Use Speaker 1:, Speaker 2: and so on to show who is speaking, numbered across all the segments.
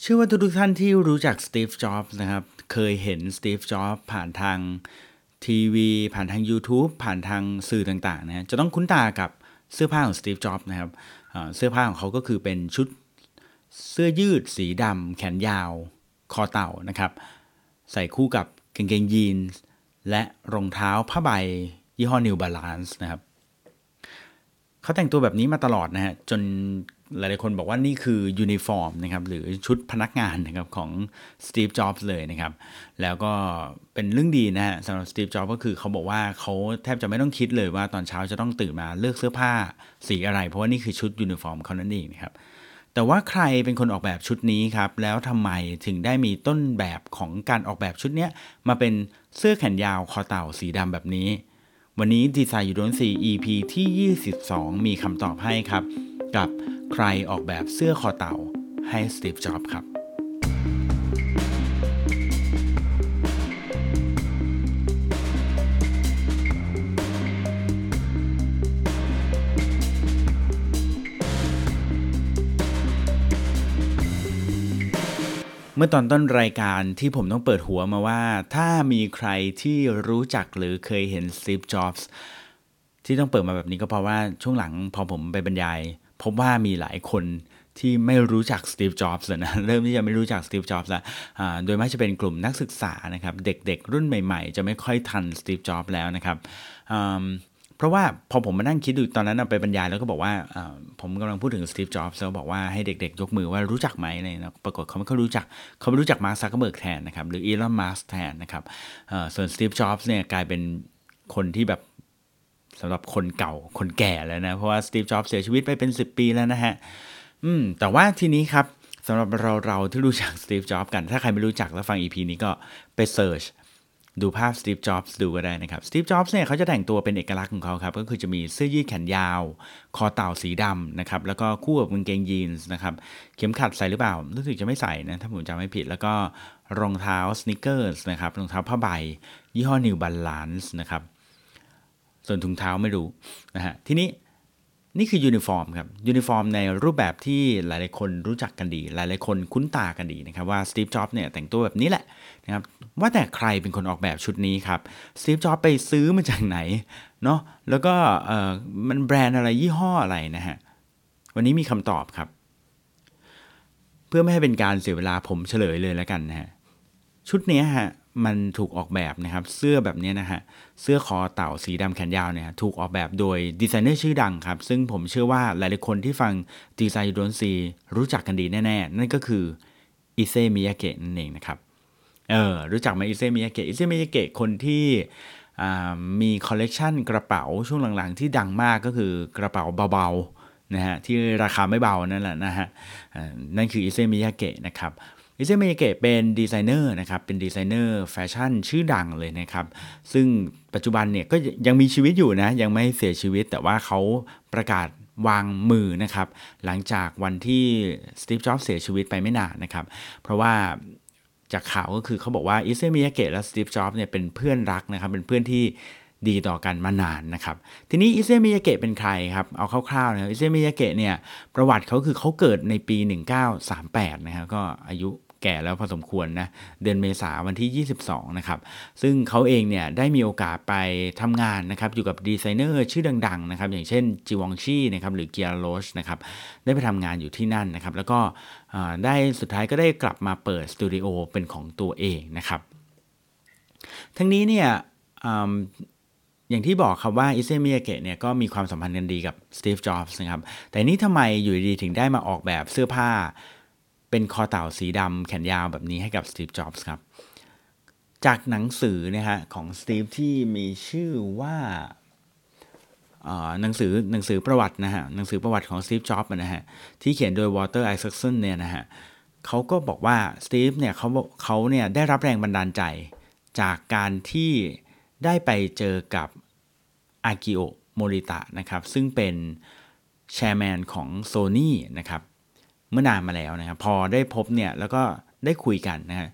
Speaker 1: เชื่อว่าทุกท่านที่รู้จักสตีฟจ็อบส์นะครับ เคยเห็นสตีฟจ็อบส์ผ่านทางทีวีผ่านทาง YouTube ผ่านทางสื่อต่างๆนะจะต้องคุ้นตากับเสื้อผ้าของสตีฟจ็อบส์นะครับเสื้อผ้าของเขาก็คือเป็นชุดเสื้อยืดสีดำแขนยาว คอเต่านะครับ ใส่คู่กับกางเกงยีนส์และรองเท้าผ้าใบยี่ห้อ New Balance นะครับเขาแต่งตัวแบบนี้มาตลอดนะฮะจน หลายๆคนบอกว่านี่คือยูนิฟอร์มนะครับหรือชุดพนักงานนะครับของสตีฟจ็อบส์เลยนะครับ แล้วก็เป็นเรื่องดีนะฮะสำหรับสตีฟจ็อบส์ก็คือเขาบอกว่าเขาแทบจะไม่ต้องคิดเลยว่าตอนเช้าจะต้องตื่นมาเลือกเสื้อผ้าสีอะไร เพราะว่านี่คือชุดยูนิฟอร์มเขานั่นเองนะครับแต่ว่าใครเป็นคนออกแบบชุดนี้ครับ แล้วทำไมถึงได้มีต้นแบบของการออกแบบชุดนี้มาเป็นเสื้อแขนยาวคอเต่าสีดำแบบนี้ วันนี้ Design You Don't See EP ที่ 22 มีคำตอบให้ครับ กับใครออกแบบเสื้อคอเต่าให้สตีฟจ็อบครับ เมื่อตอนต้นรายการที่ผมต้องเปิดหัวมาว่า ถ้ามีใครที่รู้จักหรือเคยเห็นสตีฟจ็อบส์ที่ต้องเปิดมาแบบนี้ก็เพราะว่าช่วงหลังพอผมไปบรรยาย พบว่ามีหลายคนที่ไม่รู้จักสตีฟ จ็อบส์นะเริ่มที่จะไม่รู้จักสตีฟ จ็อบส์แล้วโดยมากจะเป็นกลุ่มนักศึกษานะครับเด็กๆ รุ่นใหม่ๆ จะไม่ค่อยทันสตีฟ จ็อบส์แล้วนะครับเพราะว่าพอผมมานั่งคิดดูตอนนั้นไปบรรยายแล้วก็บอกว่าผมกำลังพูดถึงสตีฟ จ็อบส์แล้วบอกว่าให้เด็กๆ ยกมือว่ารู้จักไหมเลยนะปรากฏเขาไม่ค่อยรู้จักเขาไปรู้จักมาร์คซักเกอร์เบิร์กแทนนะครับหรืออีลอนมัสก์แทนนะครับส่วนสตีฟ จ็อบส์เนี่ยกลายเป็นคนที่แบบ สำหรับคนเก่าคนแก่แล้วนะ เพราะว่าสตีฟจ็อบส์เสียชีวิตไปเป็น 10 ปีแล้วนะฮะอืมแต่ว่าทีนี้ครับสำหรับเราเราที่รู้จักสตีฟจ็อบส์กัน ถ้าใครไม่รู้จักแล้วฟัง EP นี้ก็ไป search ดูภาพสตีฟจ็อบส์ดูก็ได้นะครับสตีฟจ็อบส์เนี่ยเขาจะแต่งตัวเป็นเอกลักษณ์ของเขาครับ ก็คือจะมีเสื้อยืดแขนยาว คอเต่าสีดำนะครับ แล้วก็คู่กับกางเกงยีนส์นะครับ เข็มขัดใส่หรือเปล่า รู้สึกจะไม่ใส่นะ ถ้าผมจำไม่ผิด แล้วก็รองเท้า sneakers นะครับ รองเท้าผ้าใบ ยี่ห้อ New Balance นะครับ ส่วนถุงเท้าไม่รู้นะฮะทีนี้นี่คือยูนิฟอร์มครับยูนิฟอร์มในรูปแบบที่หลาย ๆ คนรู้จักกันดี หลาย ๆ คนคุ้นตากันดีนะครับว่าสตีฟจ็อบส์เนี่ยแต่งตัวแบบนี้แหละนะครับว่าแต่ใครเป็นคนออกแบบชุดนี้ครับสตีฟจ็อบส์ไปซื้อมาจากไหนเนาะแล้วก็เออมันแบรนด์อะไรยี่ห้ออะไรนะฮะวันนี้มีคำตอบครับ เพื่อไม่ให้เป็นการเสียเวลาผมเฉลยเลยแล้วกันนะฮะชุดนี้ฮะ มันถูกออกแบบนะครับเสื้อแบบนี้นะฮะเสื้อคอเต่าสีดำแขนยาวเนี่ยถูกออกแบบโดยดีไซเนอร์ชื่อดังครับ ซึ่งผมเชื่อว่าหลายๆคนที่ฟัง Design You Don't See รู้จักกันดีแน่ๆ นั่นก็คืออิเซมิยาเกะนั่นเองนะครับเออรู้จักไหมอิเซมิยาเกะอิเซมิยาเกะคนที่มีคอลเลกชันกระเป๋าช่วงหลังๆ ที่ดังมากก็คือกระเป๋าเบาๆนะฮะที่ราคาไม่เบานั่นแหละนะฮะนั่นคืออิเซมิยาเกะนะครับ อิเซมิยาเกะเป็นดีไซเนอร์นะครับ เป็นดีไซเนอร์แฟชั่นชื่อดังเลยนะครับ ซึ่งปัจจุบันเนี่ยก็ยังมีชีวิตอยู่นะ ยังไม่เสียชีวิต แต่ว่าเขาประกาศวางมือนะครับ หลังจากวันที่สตีฟ จ็อบส์เสียชีวิตไปไม่นานนะครับ เพราะว่าจากข่าวก็คือเขาบอกว่าอิเซมิยาเกะและสตีฟ จ็อบส์เนี่ยเป็นเพื่อนรักนะครับ เป็นเพื่อนที่ดีต่อกันมานานนะครับ ทีนี้อิเซมิยาเกะเป็นใครครับ เอาคร่าวๆนะครับอิเซมิยาเกะเนี่ยประวัติเขาคือเขาเกิดในปี 1938 นะครับก็อายุ แก่แล้วพอสมควรนะเดือนเมษาวันที่ 22 นะครับ ซึ่งเขาเองเนี่ยได้มีโอกาสไปทำงานนะครับอยู่กับดีไซเนอร์ชื่อดังๆนะครับอย่างเช่น Givenchy นะครับหรือ Guy Laroche นะครับได้ไปทำงานอยู่ที่นั่นนะครับแล้วก็ได้สุดท้ายก็ได้กลับมาเปิดสตูดิโอเป็นของตัวเองนะครับทั้งนี้เนี่ยอย่างที่บอกครับว่าอิเซมิยาเกะเนี่ยก็มีความสัมพันธ์กันดีกับสตีฟ จ็อบส์นะครับ แต่นี่ทำไมอยู่ดีถึงได้มาออกแบบเสื้อผ้า เป็นคอเต่าสีดำแขนยาวแบบนี้ให้กับสตีฟจ็อบส์ครับ จากหนังสือนะฮะของสตีฟที่มีชื่อว่าหนังสือหนังสือประวัตินะฮะหนังสือประวัติของสตีฟจ็อบส์นะฮะที่เขียนโดยวอลเตอร์ไอแซคสันเนี่ยนะฮะเขาก็บอกว่าสตีฟเนี่ยเขาเขาเนี่ยได้รับแรงบันดาลใจจากการที่ได้ไปเจอกับอากิโอโมริตะนะครับซึ่งเป็นแชร์แมนของโซ n y นะครับ เมื่อนานมาแล้วนะครับพอได้พบเนี่ยแล้วก็ได้คุยกันนะฮะ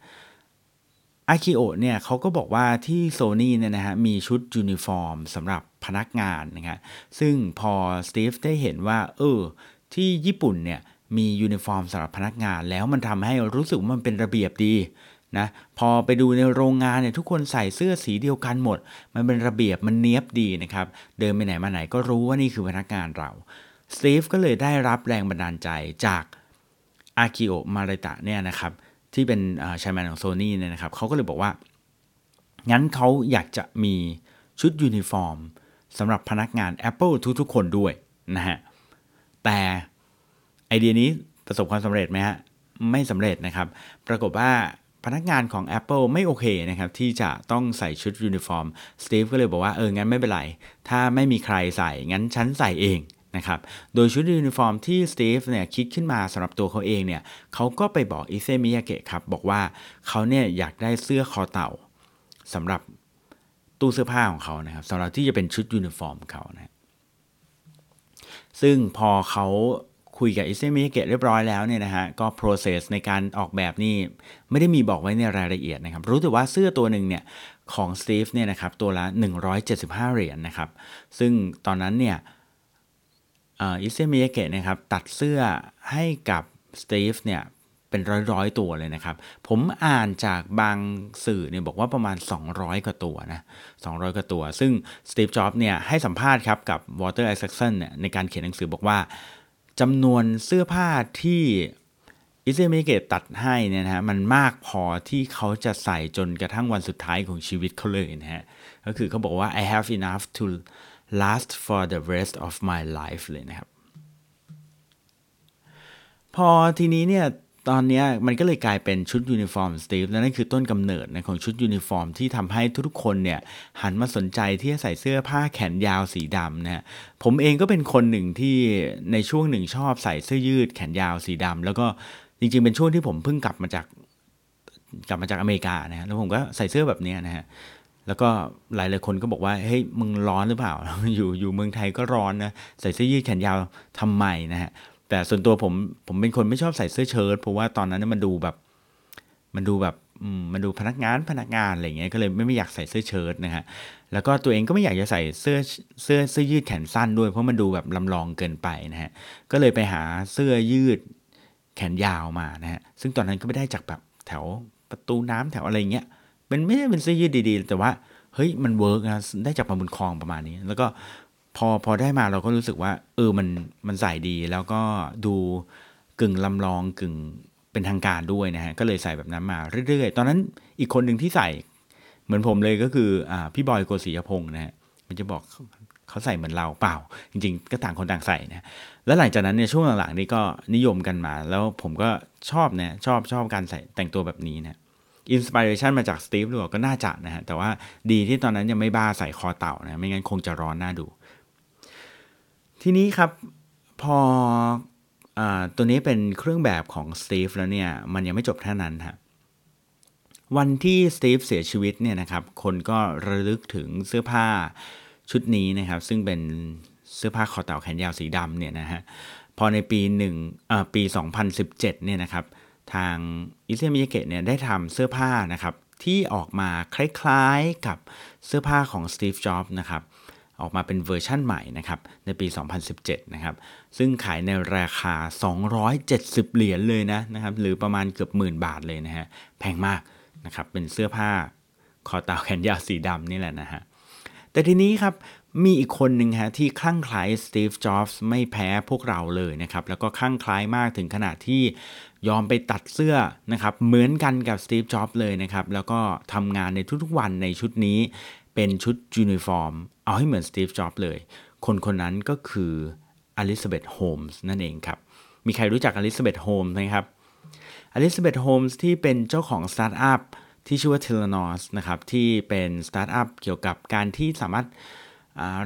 Speaker 1: อากิโอเนี่ยเขาก็บอกว่าที่โซ n y เนี่ยนะฮะมีชุดยูนิฟอร์มสำหรับพนักงานนะครับซึ่งพอสตีฟได้เห็นว่าเออที่ญี่ปุ่นเนี่ยมียูนิฟอร์มสำหรับพนักงาน แล้วมันทำให้รู้สึกว่ามันเป็นระเบียบดีนะพอไปดูในโรงงานเนี่ยทุกคนใส่เสื้อสีเดียวกันหมด มันเป็นระเบียบมันเนี้ยบดีนะครับ เดินไปไหนมาไหนก็รู้ว่านี่คือพนักงานเราสตีฟก็เลยได้รับแรงบันดาลใจจาก อากิโอโมริตะเนี่ยนะครับที่เป็น chairman ของโซนี่เนี่ยนะครับเขาก็เลยบอกว่า งั้นเขาอยากจะมีชุดยูนิฟอร์มสำหรับพนักงาน Apple ทุกๆ คนด้วยนะฮะแต่ไอเดียนี้ประสบความสำเร็จไหมฮะไม่สำเร็จนะครับ ปรากฏว่าพนักงานของ Apple ไม่โอเคนะครับที่จะต้องใส่ชุดยูนิฟอร์มสตีฟก็เลยบอกว่าเอองั้นไม่เป็นไร ถ้าไม่มีใครใส่งั้นฉันใส่เอง นะครับ โดยชุดยูนิฟอร์มที่สตีฟเนี่ยคิดขึ้นมาสำหรับตัวเขาเองเนี่ยเขาก็ไปบอกอิเซมิยาเกะครับบอกว่าเขาเนี่ยอยากได้เสื้อคอเต่าสำหรับตู้เสื้อผ้าของเขานะครับสำหรับที่จะเป็นชุดยูนิฟอร์มเขานะซึ่งพอเขาคุยกับอิเซมิยาเกะเรียบร้อยแล้วเนี่ยนะฮะก็ process ในการออกแบบนี่ไม่ได้มีบอกไว้ในรายละเอียดนะครับ รู้แต่ว่าเสื้อตัวหนึ่งเนี่ยของสตีฟเนี่ยนะครับตัวละ 175 เหรียญนะครับ ซึ่งตอนนั้นเนี่ย อิเซมิยาเกะนะครับตัดเสื้อให้กับสตีฟเนี่ยเป็นร้อยๆ ตัวเลยนะครับ ผมอ่านจากบางสื่อเนี่ยบอกว่าประมาณ 200 กว่าตัวนะ 200 กว่าตัว ซึ่งสตีฟ จ็อบเนี่ยให้สัมภาษณ์ครับกับวอลเตอร์ไอแซคสันเนี่ยในการเขียนหนังสือบอกว่าจำนวนเสื้อผ้าที่อิเซมิยาเกะตัดให้เนี่ยนะฮะมันมากพอที่เขาจะใส่จนกระทั่งวันสุดท้ายของชีวิตเขาเลยนะฮะ ก็คือเขาบอกว่า I have enough to last for the rest of my life เลยนะครับ พอทีนี้เนี่ยตอนนี้มันก็เลยกลายเป็นชุดยูนิฟอร์มสตีฟและนั่นคือต้นกำเนิดนะของชุดยูนิฟอร์มที่ทำให้ทุกคนเนี่ยหันมาสนใจที่จะใส่เสื้อผ้าแขนยาวสีดำนะผมเองก็เป็นคนหนึ่งที่ในช่วงหนึ่งชอบใส่เสื้อยืดแขนยาวสีดำแล้วก็จริงๆ เป็นช่วงที่ผมเพิ่งกลับมาจากกลับมาจากอเมริกานะแล้วผมก็ใส่เสื้อแบบนี้นะฮะ แล้วก็หลายหลายคนก็บอกว่าเฮ้ยมึงร้อนหรือเปล่า อยู่อยู่เมืองไทยก็ร้อนนะใส่เสื้อยืดแขนยาวทำไมนะฮะแต่ส่วนตัวผมผมเป็นคนไม่ชอบใส่เสื้อเชิ้ตเพราะว่าตอนนั้นมันดูแบบ มันดูแบบมันดูพนักงานพนักงานอะไรเงี้ยก็เลยไม่ไม่อยากใส่เสื้อเชิ้ตนะฮะแล้วก็ตัวเองก็ไม่อยากจะใส่เสื้อเสื้อเสื้อยืดแขนสั้นด้วยเพราะมันดูแบบลำลองเกินไปนะฮะก็เลยไปหาเสื้อยืดแขนยาวมานะฮะซึ่งตอนนั้นก็ไม่ได้จากแบบแถวประตูน้ำแถวอะไรเงี้ย เป็นไม่ได้เป็นเสื้อยืดดีๆ แต่ว่าเฮ้ยมันเวิร์กนะได้จากมาบุญคลองประมาณนี้ แล้วก็พอพอได้มาเราก็รู้สึกว่า เออมันมันใส่ดีแล้วก็ดูกึ่งลำลองกึ่งเป็นทางการด้วยนะฮะก็เลยใส่แบบนั้นมาเรื่อยๆ ตอนนั้นอีกคนหนึ่งที่ใส่เหมือนผมเลยก็คืออ่าพี่บอยโกศิยพงศ์นะฮะมันจะบอกเขาใส่เหมือนเราเปล่า จริง ๆ ก็ต่างคนต่างใส่นะแล้วหลังจากนั้นเนี่ยช่วงหลังๆนี่ก็นิยมกันมา แล้วผมก็ชอบนะชอบชอบการใส่แต่งตัวแบบนี้นะ inspiration มาจากสตีฟหรือก็น่าจะนะฮะแต่ว่าดีที่ตอนนั้นยังไม่บ้าใส่คอเต่านะไม่งั้นคงจะร้อนน่าดู ทีนี้ครับพอตัวนี้เป็นเครื่องแบบของสตีฟแล้วเนี่ยมันยังไม่จบแค่นั้นครับวันที่สตีฟเสียชีวิตเนี่ยนะครับคนก็ระลึกถึงเสื้อผ้าชุดนี้นะครับซึ่งเป็นเสื้อผ้าคอเต่าแขนยาวสีดำเนี่ยนะฮะพอในปีหนึ่งปี 2017เนี่ยนะครับ ทางอิเซมิยาเกะเนี่ยได้ทำเสื้อผ้านะครับที่ออกมาคล้ายๆกับเสื้อผ้าของสตีฟ จ็อบส์นะครับออกมาเป็นเวอร์ชั่นใหม่นะครับในปี 2017 นะครับซึ่งขายในราคา 270 เหรียญเลยนะนะครับหรือประมาณเกือบหมื่นบาทเลยนะฮะแพงมากนะครับเป็นเสื้อผ้าคอเต่าแขนยาวสีดำนี่แหละนะฮะแต่ทีนี้ครับมีอีกคนหนึ่งฮะที่คลั่งไคล้สตีฟ จ็อบส์ไม่แพ้พวกเราเลยนะครับแล้วก็คลั่งไคล้มากถึงขนาดที่ ยอมไปตัดเสื้อนะครับเหมือนกันกับสตีฟจ็อบเลยนะครับ แล้วก็ทำงานในทุกๆวันในชุดนี้ เป็นชุดยูนิฟอร์ม เอาให้เหมือนสตีฟจ็อบเลย คนคนนั้นก็คืออลิซาเบธโฮมส์นั่นเองครับ มีใครรู้จักอลิซาเบธโฮมส์ไหมครับอลิซาเบธโฮมส์ที่เป็นเจ้าของสตาร์ทอัพที่ชื่อว่า Theranos นะครับที่เป็นสตาร์ทอัพเกี่ยวกับการที่สามารถ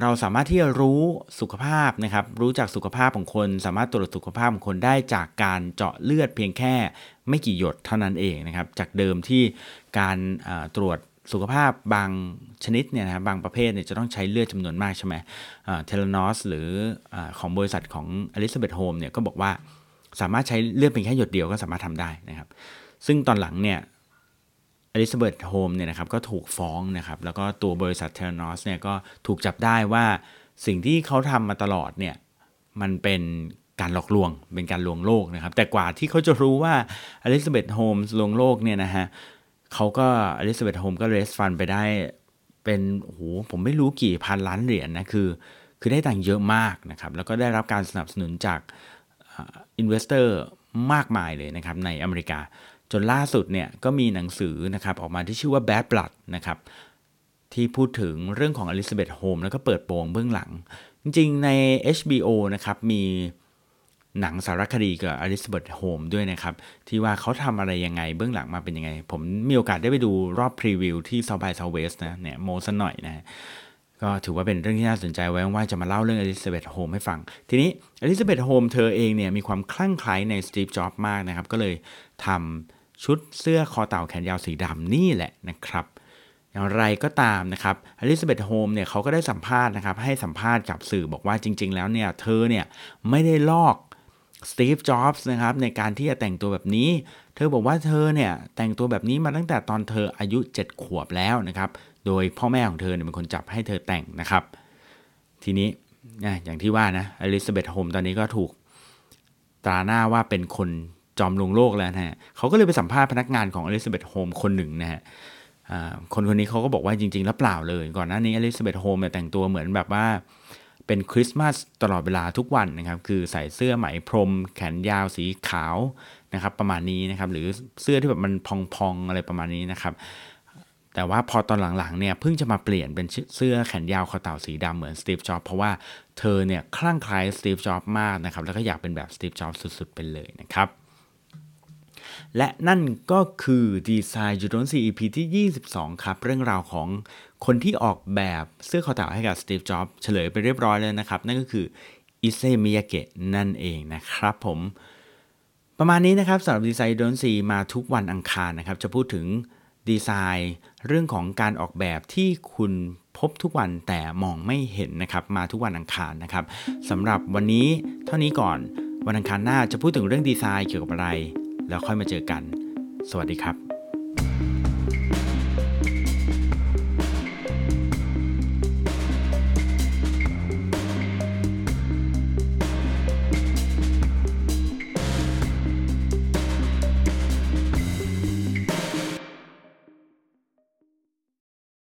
Speaker 1: เราสามารถที่จะรู้สุขภาพนะครับ รู้จักสุขภาพของคน สามารถตรวจสุขภาพของคนได้จากการเจาะเลือดเพียงแค่ไม่กี่หยดเท่านั้นเองนะครับ จากเดิมที่การตรวจสุขภาพบางชนิดเนี่ยนะบางประเภทเนี่ยจะต้องใช้เลือดจำนวนมากใช่ไหม Theranos หรืออของบริษัทของอลิซาเบธโฮมเนี่ยก็บอกว่าสามารถใช้เลือดเพียงแค่หยดเดียวก็สามารถทำได้นะครับ ซึ่งตอนหลังเนี่ย อลิซาเบธโฮมเนี่ยนะครับก็ถูกฟ้องนะครับแล้วก็ตัวบริษัท Theranos เนี่ยก็ถูกจับได้ว่าสิ่งที่เขาทำมาตลอดเนี่ยมันเป็นการหลอกลวงเป็นการลวงโลกนะครับ แต่กว่าที่เขาจะรู้ว่าอลิซาเบธโฮมลวงโลกเนี่ยนะฮะเขาก็อลิซาเบธโฮมก็ raise fund ไปได้เป็นโอ้โหผมไม่รู้กี่พันล้านเหรียญนนะคือคือได้ตังค์เยอะมากนะครับ แล้วก็ได้รับการสนับสนุนจาก investor มากมายเลยนะครับในอเมริกา จนล่าสุดเนี่ยก็มีหนังสือนะครับออกมาที่ชื่อว่า Bad Blood นะครับที่พูดถึงเรื่องของอลิซาเบธโฮมแล้วก็เปิดโปงเบื้องหลัง จริงๆใน HBO นะครับมีหนังสารคดีกับอลิซาเบธโฮมด้วยนะครับ ที่ว่าเขาทำอะไรยังไงเบื้องหลังมาเป็นยังไง ผมมีโอกาสได้ไปดูรอบพรีวิวที่ South by Southwest นะเนี่ยโม้สักหน่อยนะก็ถือว่าเป็นเรื่องที่น่าสนใจไว้ว่าจะมาเล่าเรื่องอลิซาเบธโฮมให้ฟัง ทีนี้อลิซาเบธโฮมเธอเองเนี่ยมีความคลั่งไคล้ในสตีฟจ็อบส์มากนะครับ ก็เลยทำ ชุดเสื้อคอเต่าแขนยาวสีดำนี่แหละนะครับอย่างไรก็ตามนะครับอลิซาเบธโฮมเนี่ยเขาก็ได้สัมภาษณ์นะครับให้สัมภาษณ์กับสื่อบอกว่าจริง ๆ แล้วเนี่ยเธอเนี่ยไม่ได้ลอกสตีฟจ็อบส์นะครับในการที่จะแต่งตัวแบบนี้ เธอบอกว่าเธอเนี่ยแต่งตัวแบบนี้มาตั้งแต่ตอนเธออายุ 7 ขวบแล้วนะครับ โดยพ่อแม่ของเธอเนี่ยเป็นคนจับให้เธอแต่งนะครับ ทีนี้อย่างที่ว่านะอลิซาเบธโฮมตอนนี้ก็ถูกตราหน้าว่าเป็นคน จอมลวงโลกแล้วนะฮะเขาก็เลยไปสัมภาษณ์พนักงานของอลิซาเบธโฮมคนหนึ่งนะฮะคนคนนี้เขาก็บอกว่าจริง ๆ แล้วเปล่าเลย ก่อนหน้านี้อลิซาเบธโฮมเนี่ยแต่งตัวเหมือนแบบว่าเป็นคริสต์มาสตลอดเวลาทุกวันนะครับ คือใส่เสื้อไหมพรม แขนยาวสีขาวนะครับ ประมาณนี้นะครับ หรือเสื้อที่แบบมันพองๆอะไรประมาณนี้นะครับ แต่ว่าพอตอนหลังๆเนี่ยเพิ่งจะมาเปลี่ยนเป็นเสื้อแขนยาวคอเต่าสีดำเหมือนสตีฟจ็อบเพราะว่าเธอเนี่ยคลั่งไคล้สตีฟจ็อบมากนะครับ แล้วก็อยากเป็นแบบสตีฟจ็อบสุดๆไปเลยนะครับ และนั่นก็คือดีไซน์ยูโดนซี EP ที่ 22 ครับ เรื่องราวของคนที่ออกแบบเสื้อคอเต่าให้กับสตีฟจ็อบเฉลยไปเรียบร้อยแล้วนะครับ นั่นก็คืออิซเซมิยาเกะนั่นเองนะครับผม ประมาณนี้นะครับสำหรับดีไซน์ดนซีมาทุกวันอังคารนะครับ จะพูดถึงดีไซน์เรื่องของการออกแบบที่คุณพบทุกวันแต่มองไม่เห็นนะครับมาทุกวันอังคารนะครับสำหรับวันนี้เท่านี้ก่อนวันอังคารหน้าจะพูดถึงเรื่องดีไซน์เกี่ยวกับอะไร แล้วค่อยมาเจอกัน สวัสดีครับ